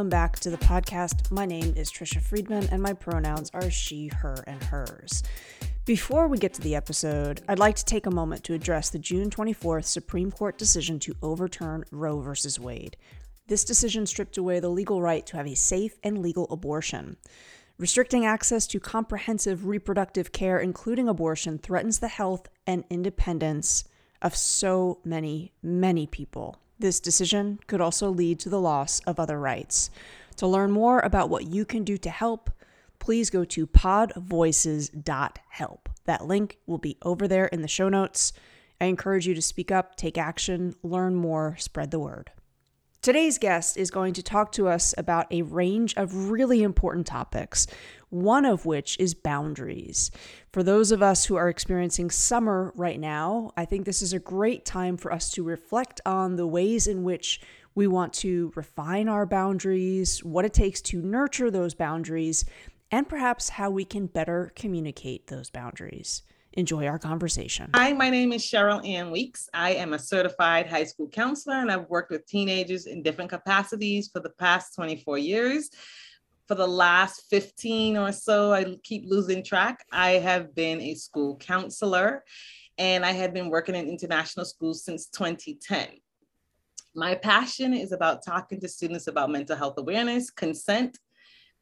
Welcome back to the podcast. My name is Trisha Friedman, and my pronouns are she, her, and hers. Before we get to the episode, I'd like to take a moment to address the June 24th Supreme Court decision to overturn Roe v. Wade. This decision stripped away the legal right to have a safe and legal abortion. Restricting access to comprehensive reproductive care, including abortion, threatens the health and independence of so many, many people. This decision could also lead to the loss of other rights. To learn more about what you can do to help, please go to podvoices.help. That link will be over there in the show notes. I encourage you to speak up, take action, learn more, spread the word. Today's guest is going to talk to us about a range of really important topics, one of which is boundaries. For those of us who are experiencing summer right now, I think this is a great time for us to reflect on the ways in which we want to refine our boundaries, what it takes to nurture those boundaries, and perhaps how we can better communicate those boundaries. Enjoy our conversation. Hi, my name is Cheryl Ann Weeks. I am a certified high school counselor and I've worked with teenagers in different capacities for the past 24 years. For the last 15 or so, I keep losing track. I have been a school counselor and I have been working in international schools since 2010. My passion is about talking to students about mental health awareness, consent,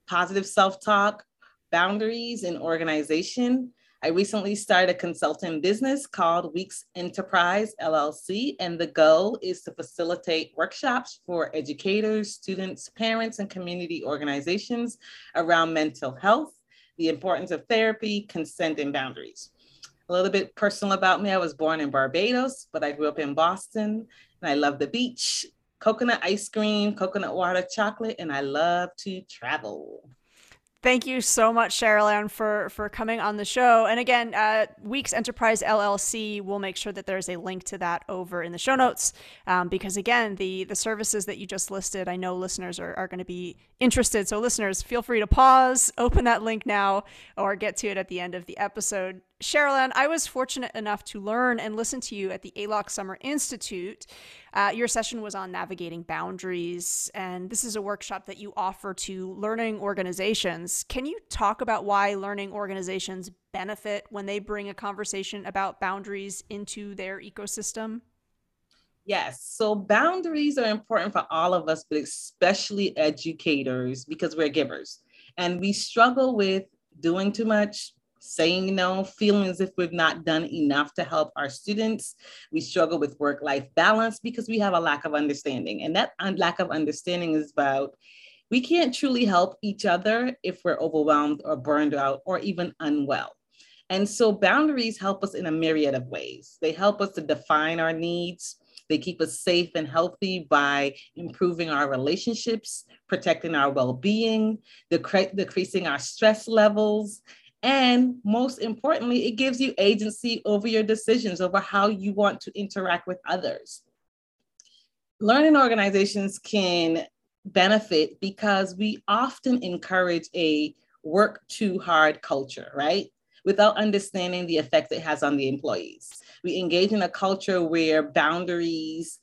positive self talk, boundaries, and organization I recently started a consulting business called Weeks Enterprise LLC, and the goal is to facilitate workshops for educators, students, parents, and community organizations around mental health, the importance of therapy, consent, and boundaries. A little bit personal about me I was born in Barbados, but I grew up in Boston, and I love the beach, coconut ice cream, coconut water, chocolate, and I love to travel. Thank you so much, Cheryl Ann, for for coming on the show. And again, uh, Weeks Enterprise LLC we'll make sure that there's a link to that over in the show notes, um, because again, the the services that you just listed, I know listeners are, are going to be interested. So listeners, feel free to pause, open that link now, or get to it at the end of the episode. Cheryl Ann, I was fortunate enough to learn and listen to you at the ALOC Summer Institute. Uh, your session was on navigating boundaries, and this is a workshop that you offer to learning organizations. Can you talk about why learning organizations benefit when they bring a conversation about boundaries into their ecosystem? Yes. So boundaries are important for all of us, but especially educators because we're givers. And we struggle with doing too much, saying no, feeling as if we've not done enough to help our students. We struggle with work life balance because we have a lack of understanding. And that lack of understanding is about we can't truly help each other if we're overwhelmed or burned out or even unwell. And so boundaries help us in a myriad of ways. They help us to define our needs. They keep us safe and healthy by improving our relationships, protecting our well being, decreasing our stress levels, and most importantly, it gives you agency over your decisions, over how you want to interact with others. Learning organizations can benefit because we often encourage a work too hard culture, right? Without understanding the effects it has on the employees. We engage in a culture where boundaries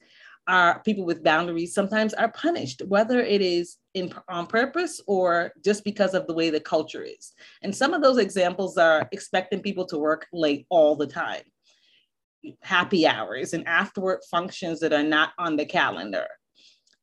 are people with boundaries sometimes are punished, whether it is in, on purpose or just because of the way the culture is. And some of those examples are expecting people to work late all the time, happy hours and after work functions that are not on the calendar.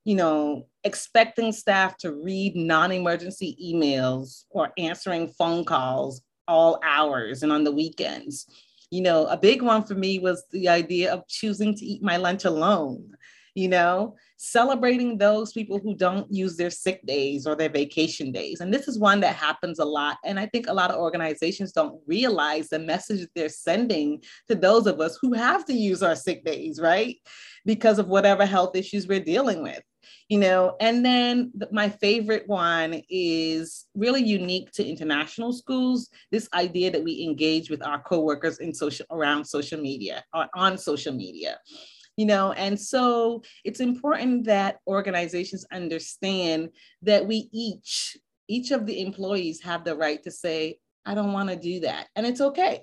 You know, expecting staff to read non emergency emails or answering phone calls all hours and on the weekends you know, a big one for me was the idea of choosing to eat my lunch alone, you know, celebrating those people who don't use their sick days or their vacation days. And this is one that happens a lot. And I think a lot of organizations don't realize the message they're sending to those of us who have to use our sick days, right? Because of whatever health issues we're dealing with you know and then my favorite one is really unique to international schools this idea that we engage with our coworkers in social around social media or on social media you know and so it's important that organizations understand that we each each of the employees have the right to say i don't want to do that and it's okay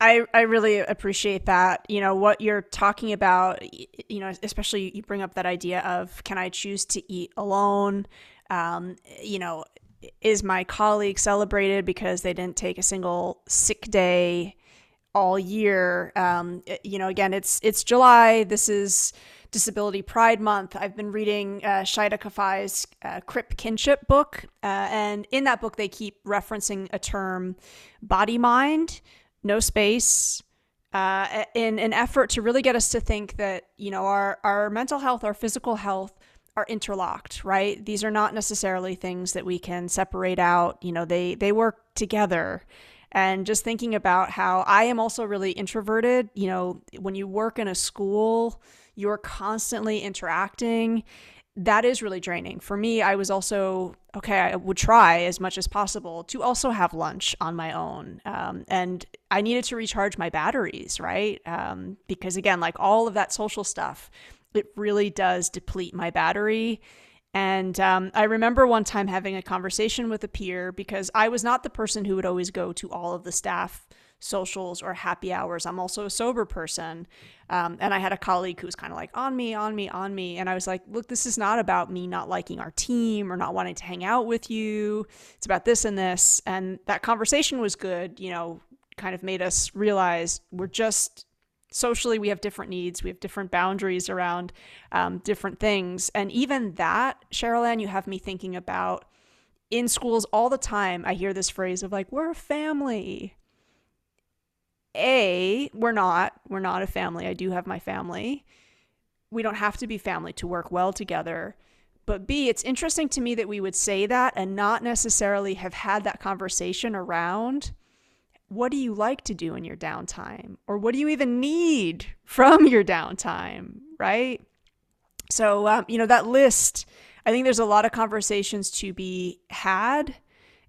I, I really appreciate that. You know, what you're talking about, you know, especially you bring up that idea of can I choose to eat alone? Um, you know, is my colleague celebrated because they didn't take a single sick day all year? Um, you know, again, it's it's July. This is Disability Pride Month. I've been reading uh, Shayda Kafai's uh, Crip Kinship book, uh, and in that book, they keep referencing a term, body mind, no space. Uh, in an effort to really get us to think that you know our our mental health, our physical health, are interlocked, right? These are not necessarily things that we can separate out. You know, they they work together. And just thinking about how I am also really introverted, you know, when you work in a school, you're constantly interacting. That is really draining. For me, I was also, okay, I would try as much as possible to also have lunch on my own. Um, and I needed to recharge my batteries, right? Um, because again, like all of that social stuff, it really does deplete my battery. And um, I remember one time having a conversation with a peer because I was not the person who would always go to all of the staff socials or happy hours. I'm also a sober person. Um, and I had a colleague who was kind of like, on me, on me, on me. And I was like, look, this is not about me not liking our team or not wanting to hang out with you. It's about this and this. And that conversation was good, you know, kind of made us realize we're just socially we have different needs we have different boundaries around um, different things. And even that cheryl ann you have me thinking about in schools all the time i hear this phrase of like we're a family. A we're not we're not a family. I do have my family. We don't have to be family to work well together. But b it's interesting to me that we would say that and not necessarily have had that conversation around what do you like to do in your downtime? Or what do you even need from your downtime? Right. So, um, you know, that list, I think there's a lot of conversations to be had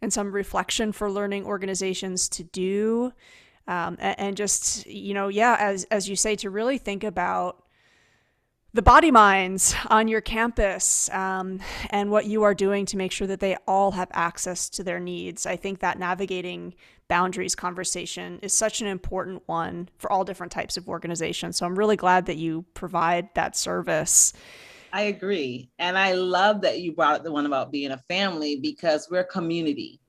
and some reflection for learning organizations to do. Um, and, just, you know, yeah, as, as you say, to really think about the body minds on your campus um, and what you are doing to make sure that they all have access to their needs. I think that navigating boundaries conversation is such an important one for all different types of organizations. So I'm really glad that you provide that service. I agree. And I love that you brought up the one about being a family because we're a community.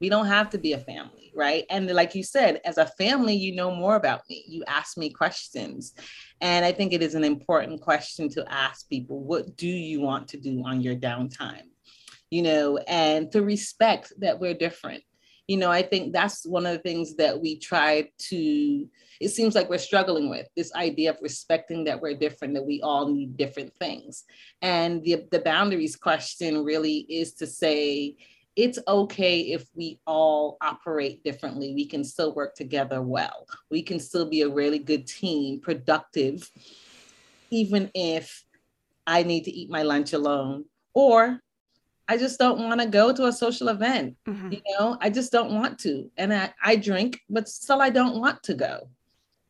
We don't have to be a family, right? And like you said, as a family, you know more about me. You ask me questions. And I think it is an important question to ask people what do you want to do on your downtime? You know, and to respect that we're different you know, I think that's one of the things that we try to, it seems like we're struggling with this idea of respecting that we're different, that we all need different things. And the, the boundaries question really is to say, it's okay if we all operate differently. We can still work together well. We can still be a really good team, productive, even if I need to eat my lunch alone or I just don't want to go to a social event. Mm-hmm. You know, I just don't want to. And I, I drink, but still I don't want to go.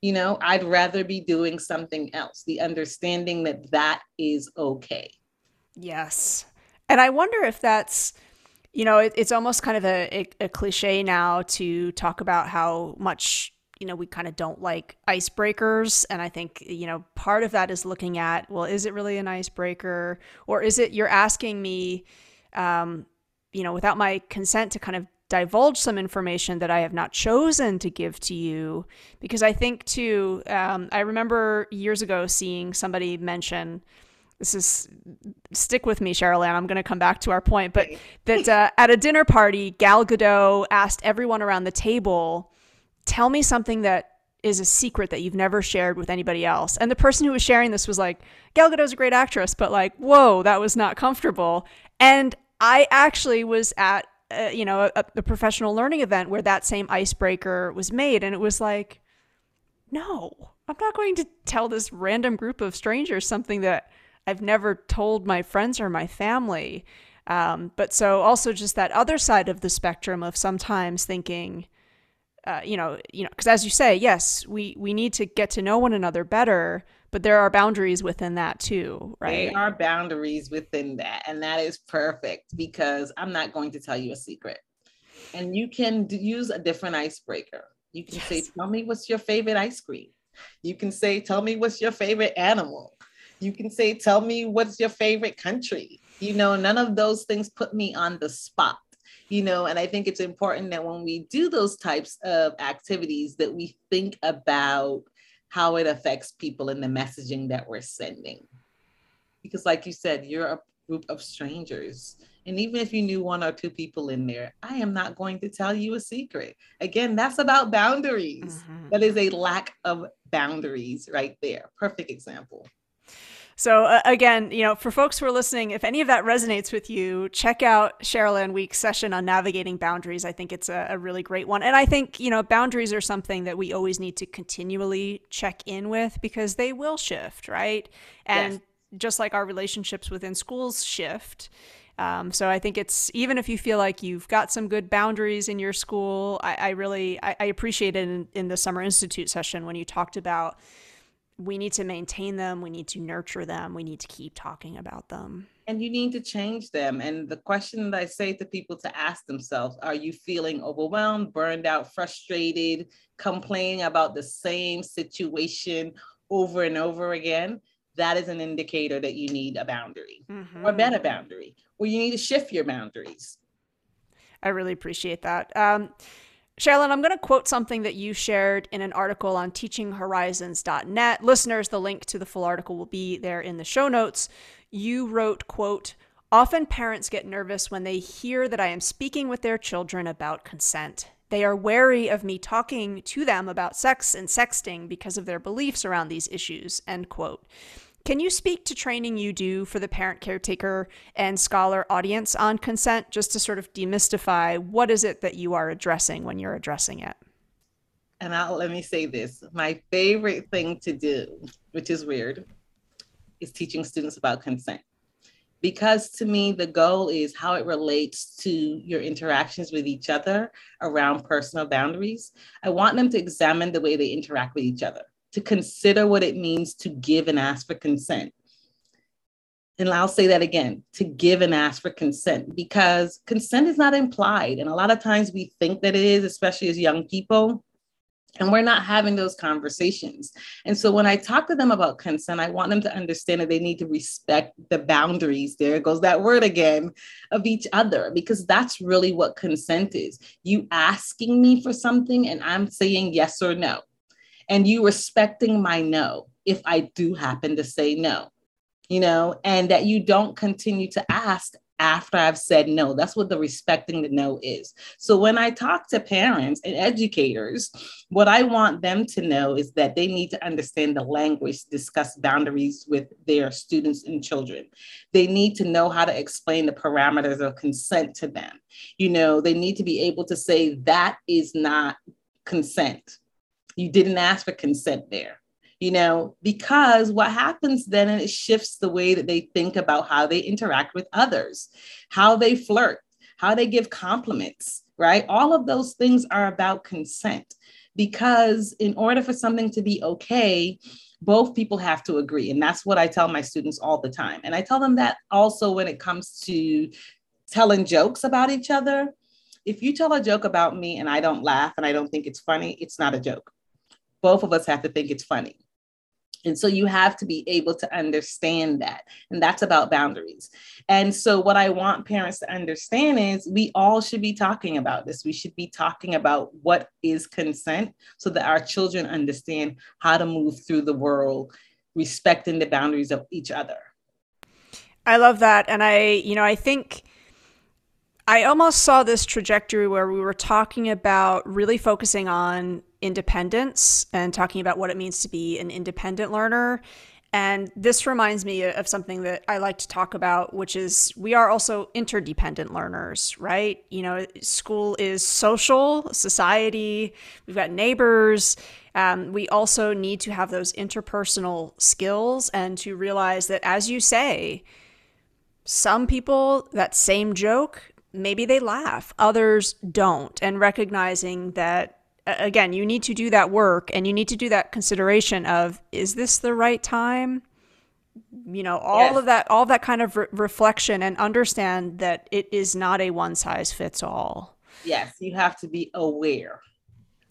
You know, I'd rather be doing something else. The understanding that that is okay. Yes. And I wonder if that's, you know, it, it's almost kind of a, a, a cliche now to talk about how much you know, we kind of don't like icebreakers. And I think, you know, part of that is looking at, well, is it really an icebreaker? Or is it you're asking me, um, you know, without my consent to kind of divulge some information that I have not chosen to give to you. Because I think, too, um, I remember years ago seeing somebody mention this is stick with me, Cheryl Ann. I'm going to come back to our point, but that uh, at a dinner party, Gal Gadot asked everyone around the table, "Tell me something that is a secret that you've never shared with anybody else." And the person who was sharing this was like, "Gal Gadot's a great actress, but like, whoa, that was not comfortable." And I actually was at uh, you know a, a, professional learning event where that same icebreaker was made, and it was like, no, I'm not going to tell this random group of strangers something that I've never told my friends or my family. Um, but so also just that other side of the spectrum of sometimes thinking, uh, you know, you know, because as you say, yes, we we need to get to know one another better, but there are boundaries within that too, right? There are boundaries within that. And that is perfect because I'm not going to tell you a secret. And you can use a different icebreaker. You can yes. say, Tell me what's your favorite ice cream. You can say, Tell me what's your favorite animal. You can say, Tell me what's your favorite country. You know, none of those things put me on the spot you know and i think it's important that when we do those types of activities that we think about how it affects people and the messaging that we're sending because like you said you're a group of strangers and even if you knew one or two people in there, I am not going to tell you a secret. Again, that's about boundaries. Mm-hmm. That is a lack of boundaries right there. Perfect example. So uh, again, you know, for folks who are listening, if any of that resonates with you, check out Cheryl Ann Week's session on navigating boundaries. I think it's a, a, really great one. And I think, you know, boundaries are something that we always need to continually check in with because they will shift, right? And yes. just like our relationships within schools shift, um, so I think it's even if you feel like you've got some good boundaries in your school, I, I really I, I appreciated in, in the summer institute session when you talked about we need to maintain them, we need to nurture them, we need to keep talking about them. And you need to change them. And the question that I say to people to ask themselves are you feeling overwhelmed, burned out, frustrated, complaining about the same situation over and over again? That is an indicator that you need a boundary mm-hmm. or a better boundary or you need to shift your boundaries. I really appreciate that. Um, Cheryl Ann, I'm going to quote something that you shared in an article on teachinghorizons.net. Listeners, the link to the full article will be there in the show notes. You wrote, quote, Often parents get nervous when they hear that I am speaking with their children about consent. They are wary of me talking to them about sex and sexting because of their beliefs around these issues, end quote. Can you speak to training you do for the parent caretaker and scholar audience on consent just to sort of demystify what is it that you are addressing when you're addressing it? And I'll let me say this. My favorite thing to do, which is weird, is teaching students about consent. Because to me, the goal is how it relates to your interactions with each other around personal boundaries. I want them to examine the way they interact with each other to consider what it means to give and ask for consent. And I'll say that again to give and ask for consent because consent is not implied. And a lot of times we think that it is, especially as young people. And we're not having those conversations. And so when I talk to them about consent, I want them to understand that they need to respect the boundaries. There goes that word again of each other, because that's really what consent is. You asking me for something and I'm saying yes or no and you respecting my no if I do happen to say no, you know, and that you don't continue to ask after I've said no. That's what the respecting the no is. So when I talk to parents and educators, what I want them to know is that they need to understand the language discuss boundaries with their students and children. They need to know how to explain the parameters of consent to them. You know, they need to be able to say that is not consent you didn't ask for consent there you know because what happens then and it shifts the way that they think about how they interact with others how they flirt how they give compliments right? All of those things are about consent because in order for something to be okay both people have to agree and that's what i tell my students all the time and i tell them that also when it comes to telling jokes about each other. If you tell a joke about me and i don't laugh and i don't think it's funny it's not a joke both of us have to think it's funny. And so you have to be able to understand that. And that's about boundaries. And so, what I want parents to understand is we all should be talking about this. We should be talking about what is consent so that our children understand how to move through the world, respecting the boundaries of each other. I love that. And I, you know, I think. I almost saw this trajectory where we were talking about really focusing on independence and talking about what it means to be an independent learner. And this reminds me of something that I like to talk about, which is we are also interdependent learners, right? You know, school is social, society, we've got neighbors. Um, we also need to have those interpersonal skills and to realize that, as you say, some people, that same joke, maybe they laugh, others don't. And recognizing that again, you need to do that work and you need to do that consideration of is this the right time? You know, all yes. of that, all that kind of re- reflection and understand that it is not a one size fits all. Yes, you have to be aware.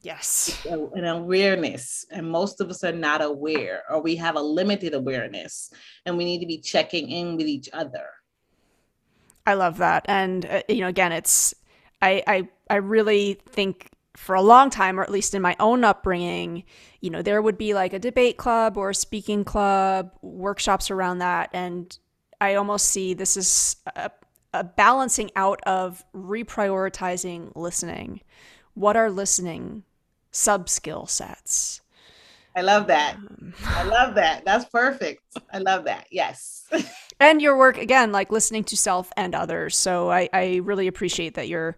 Yes. an awareness. And most of us are not aware, or we have a limited awareness, and we need to be checking in with each other. I love that. And, uh, you know, again, it's, I, I, I really think for a long time, or at least in my own upbringing, you know, there would be like a debate club or a speaking club, workshops around that. And I almost see this is a, a balancing out of reprioritizing listening. What are listening sub skill sets. I love that. Um, I love that. That's perfect. I love that. Yes. and your work again, like listening to self and others. So I, I really appreciate that you're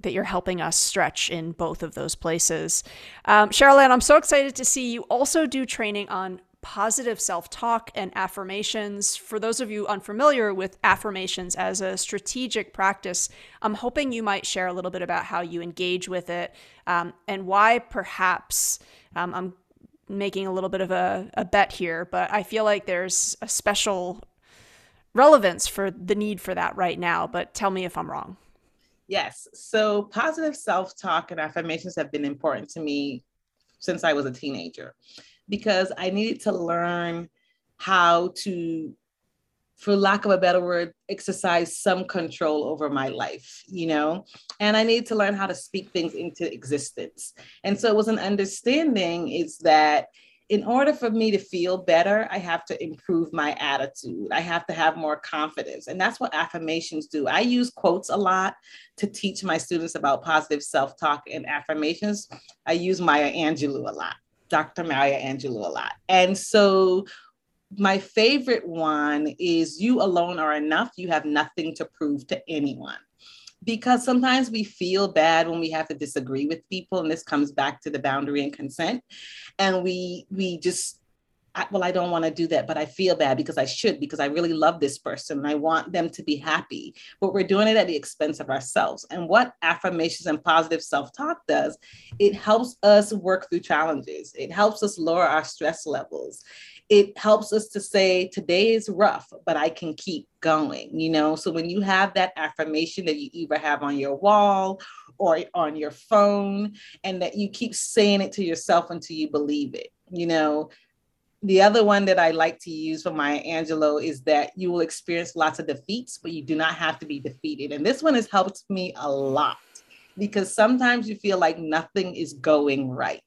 that you're helping us stretch in both of those places. Um, I'm so excited to see you also do training on positive self talk and affirmations. For those of you unfamiliar with affirmations as a strategic practice, I'm hoping you might share a little bit about how you engage with it um, and why perhaps um, I'm making a little bit of a, a bet here, but I feel like there's a special relevance for the need for that right now. But tell me if I'm wrong. Yes. So positive self talk and affirmations have been important to me since I was a teenager because I needed to learn how to, for lack of a better word, exercise some control over my life, you know? And I needed to learn how to speak things into existence. And so it was an understanding is that in order for me to feel better, I have to improve my attitude. I have to have more confidence. And that's what affirmations do. I use quotes a lot to teach my students about positive self talk and affirmations. I use Maya Angelou a lot. Dr. Maya Angelou a lot. And so my favorite one is You alone are enough. You have nothing to prove to anyone. Because sometimes we feel bad when we have to disagree with people, and this comes back to the boundary and consent. And we we just I, well, I don't want to do that, but I feel bad because I should, because I really love this person and I want them to be happy. But we're doing it at the expense of ourselves. And what affirmations and positive self talk does, it helps us work through challenges, it helps us lower our stress levels. It helps us to say, today is rough, but I can keep going. You know, so when you have that affirmation that you either have on your wall or on your phone, and that you keep saying it to yourself until you believe it, you know, the other one that I like to use for Maya Angelou is that you will experience lots of defeats, but you do not have to be defeated. And this one has helped me a lot because sometimes you feel like nothing is going right.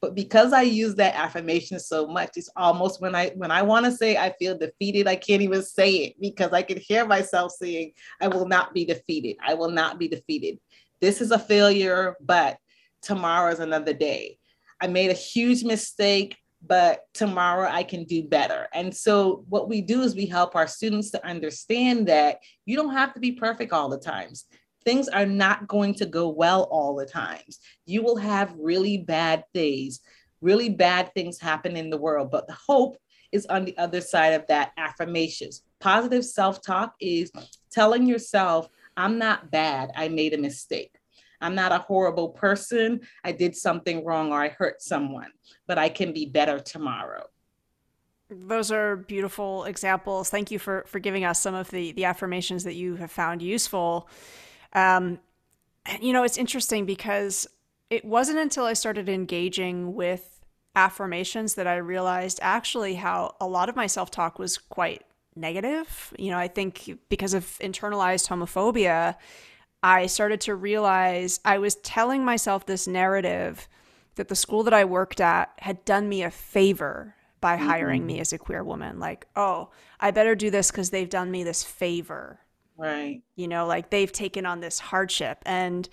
But because I use that affirmation so much, it's almost when I when I want to say I feel defeated, I can't even say it because I can hear myself saying, I will not be defeated. I will not be defeated. This is a failure, but tomorrow is another day. I made a huge mistake but tomorrow I can do better. And so what we do is we help our students to understand that you don't have to be perfect all the times. Things are not going to go well all the times. You will have really bad days, really bad things happen in the world, but the hope is on the other side of that affirmations. Positive self-talk is telling yourself, I'm not bad, I made a mistake. I'm not a horrible person. I did something wrong or I hurt someone, but I can be better tomorrow. Those are beautiful examples. Thank you for for giving us some of the the affirmations that you have found useful. Um, you know, it's interesting because it wasn't until I started engaging with affirmations that I realized actually how a lot of my self talk was quite negative. You know, I think because of internalized homophobia, I started to realize I was telling myself this narrative that the school that I worked at had done me a favor by mm-hmm. hiring me as a queer woman. Like, oh, I better do this because they've done me this favor. Right. You know, like they've taken on this hardship. And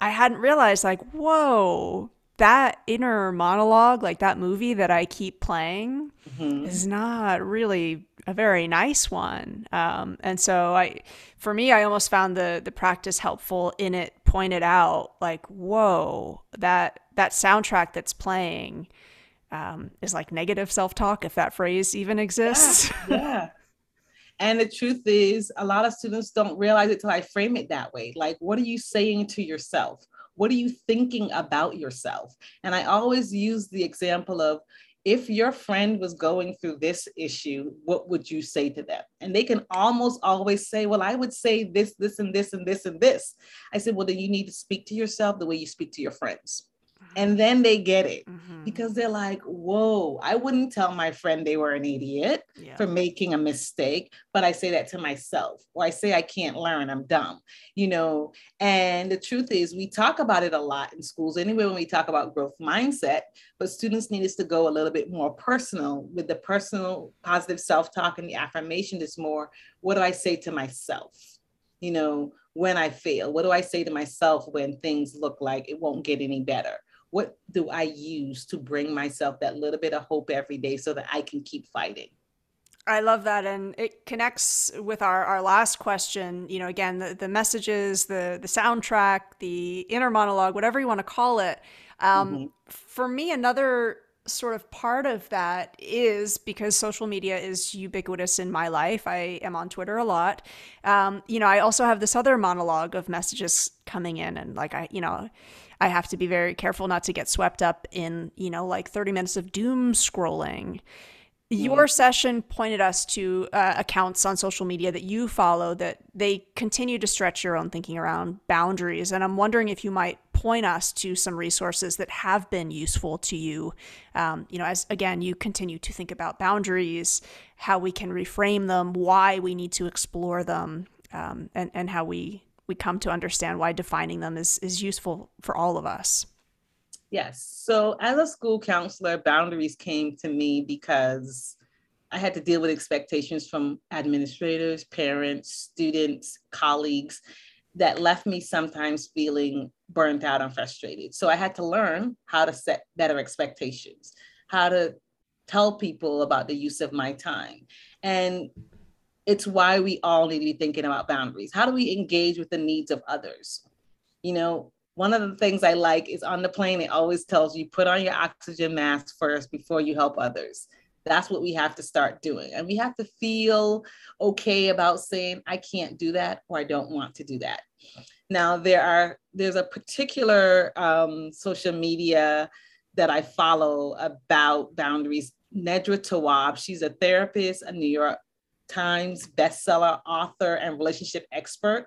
I hadn't realized, like, whoa, that inner monologue, like that movie that I keep playing, mm-hmm. is not really a very nice one. Um, and so I, for me, I almost found the the practice helpful in it pointed out like, whoa, that that soundtrack that's playing um, is like negative self talk, if that phrase even exists. Yeah, yeah. And the truth is, a lot of students don't realize it till I frame it that way. Like, what are you saying to yourself? What are you thinking about yourself? And I always use the example of if your friend was going through this issue, what would you say to them? And they can almost always say, Well, I would say this, this, and this, and this, and this. I said, Well, then you need to speak to yourself the way you speak to your friends. And then they get it mm-hmm. because they're like, whoa, I wouldn't tell my friend they were an idiot yeah. for making a mistake, but I say that to myself, or I say I can't learn, I'm dumb, you know. And the truth is, we talk about it a lot in schools anyway when we talk about growth mindset, but students need us to go a little bit more personal with the personal positive self talk and the affirmation is more, what do I say to myself? You know, when I fail? What do I say to myself when things look like it won't get any better? What do I use to bring myself that little bit of hope every day so that I can keep fighting? I love that. And it connects with our, our last question. You know, again, the, the messages, the, the soundtrack, the inner monologue, whatever you want to call it. Um, mm-hmm. For me, another sort of part of that is because social media is ubiquitous in my life. I am on Twitter a lot. Um, you know, I also have this other monologue of messages coming in, and like I, you know, I have to be very careful not to get swept up in, you know, like 30 minutes of doom scrolling. Your session pointed us to uh, accounts on social media that you follow that they continue to stretch your own thinking around boundaries. And I'm wondering if you might point us to some resources that have been useful to you. Um, you know, as again, you continue to think about boundaries, how we can reframe them, why we need to explore them, um, and, and how we we come to understand why defining them is is useful for all of us. Yes. So as a school counselor, boundaries came to me because I had to deal with expectations from administrators, parents, students, colleagues that left me sometimes feeling burnt out and frustrated. So I had to learn how to set better expectations, how to tell people about the use of my time. And it's why we all need to be thinking about boundaries. How do we engage with the needs of others? You know, one of the things I like is on the plane, it always tells you put on your oxygen mask first before you help others. That's what we have to start doing. And we have to feel okay about saying, I can't do that or I don't want to do that. Now, there are there's a particular um, social media that I follow about boundaries. Nedra Tawwab, she's a therapist, a New York Times bestseller author and relationship expert.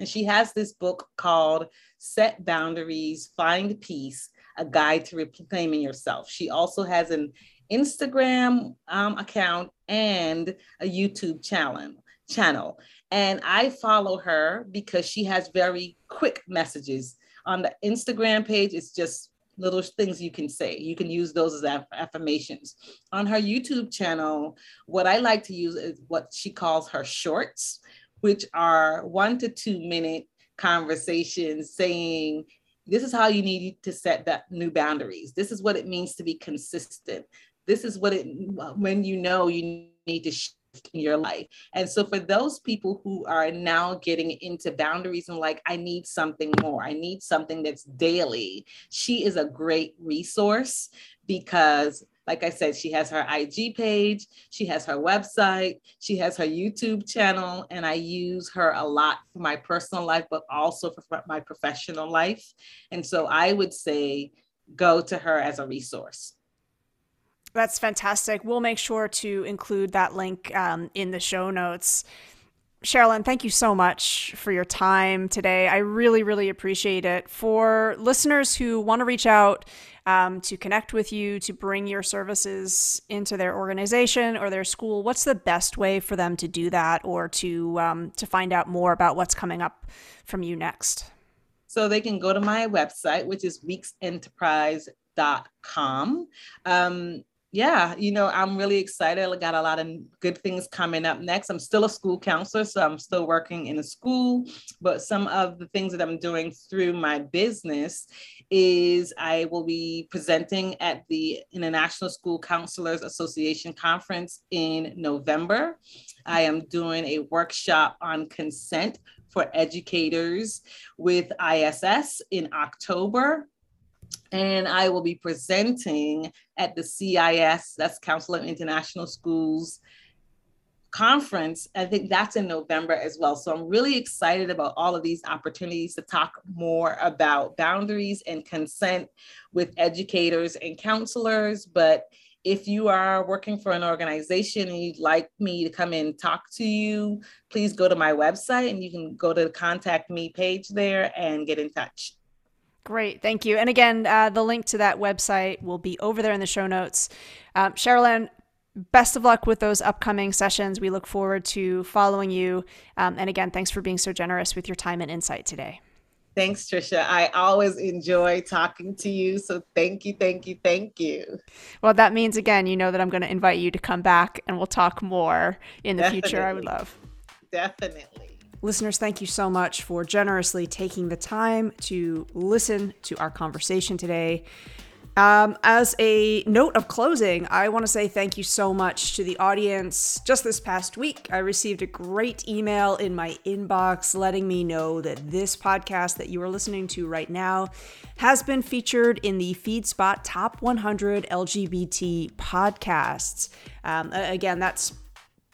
And she has this book called Set Boundaries, Find Peace, a guide to reclaiming yourself. She also has an Instagram um, account and a YouTube channel. Channel, and I follow her because she has very quick messages on the Instagram page. It's just little things you can say. You can use those as aff- affirmations. On her YouTube channel, what I like to use is what she calls her shorts, which are one to two minute conversations saying, this is how you need to set that new boundaries. This is what it means to be consistent. This is what it when you know you need to in your life. And so for those people who are now getting into boundaries and like, I need something more, I need something that's daily, she is a great resource because like I said, she has her IG page, she has her website, she has her YouTube channel, and I use her a lot for my personal life, but also for my professional life. And so I would say go to her as a resource. That's fantastic. We'll make sure to include that link um, in the show notes. Cheryl Ann, thank you so much for your time today. I really, really appreciate it. For listeners who want to reach out um, to connect with you, to bring your services into their organization or their school, what's the best way for them to do that or to um, to find out more about what's coming up from you next? So they can go to my website, which is weeksenterprise.com. Um, yeah, you know, I'm really excited. I got a lot of good things coming up next. I'm still a school counselor, so I'm still working in a school. But some of the things that I'm doing through my business is I will be presenting at the International School Counselors Association Conference in November. I am doing a workshop on consent for educators with ISS in October and I will be presenting at the CIS, that's Council of International Schools conference. I think that's in November as well. So I'm really excited about all of these opportunities to talk more about boundaries and consent with educators and counselors. But if you are working for an organization and you'd like me to come and talk to you, please go to my website and you can go to the contact me page there and get in touch. Great, thank you. And again, uh, the link to that website will be over there in the show notes. Um, Cheryl best of luck with those upcoming sessions. We look forward to following you. Um, and again, thanks for being so generous with your time and insight today. Thanks, Trisha. I always enjoy talking to you. So thank you, thank you, thank you. Well, that means, again, you know that I'm going to invite you to come back and we'll talk more in the Definitely. future. I would love. Definitely. Listeners, thank you so much for generously taking the time to listen to our conversation today. Um, as a note of closing, I want to say thank you so much to the audience. Just this past week, I received a great email in my inbox letting me know that this podcast that you are listening to right now has been featured in the FeedSpot Top 100 LGBT podcasts. Um, again, that's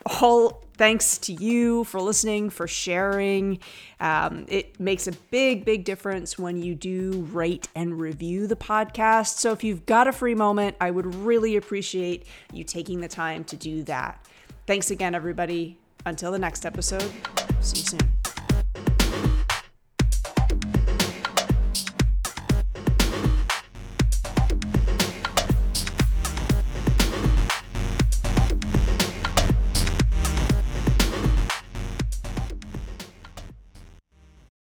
all thanks to you for listening, for sharing. Um, it makes a big, big difference when you do rate and review the podcast. So if you've got a free moment, I would really appreciate you taking the time to do that. Thanks again, everybody. Until the next episode, see you soon.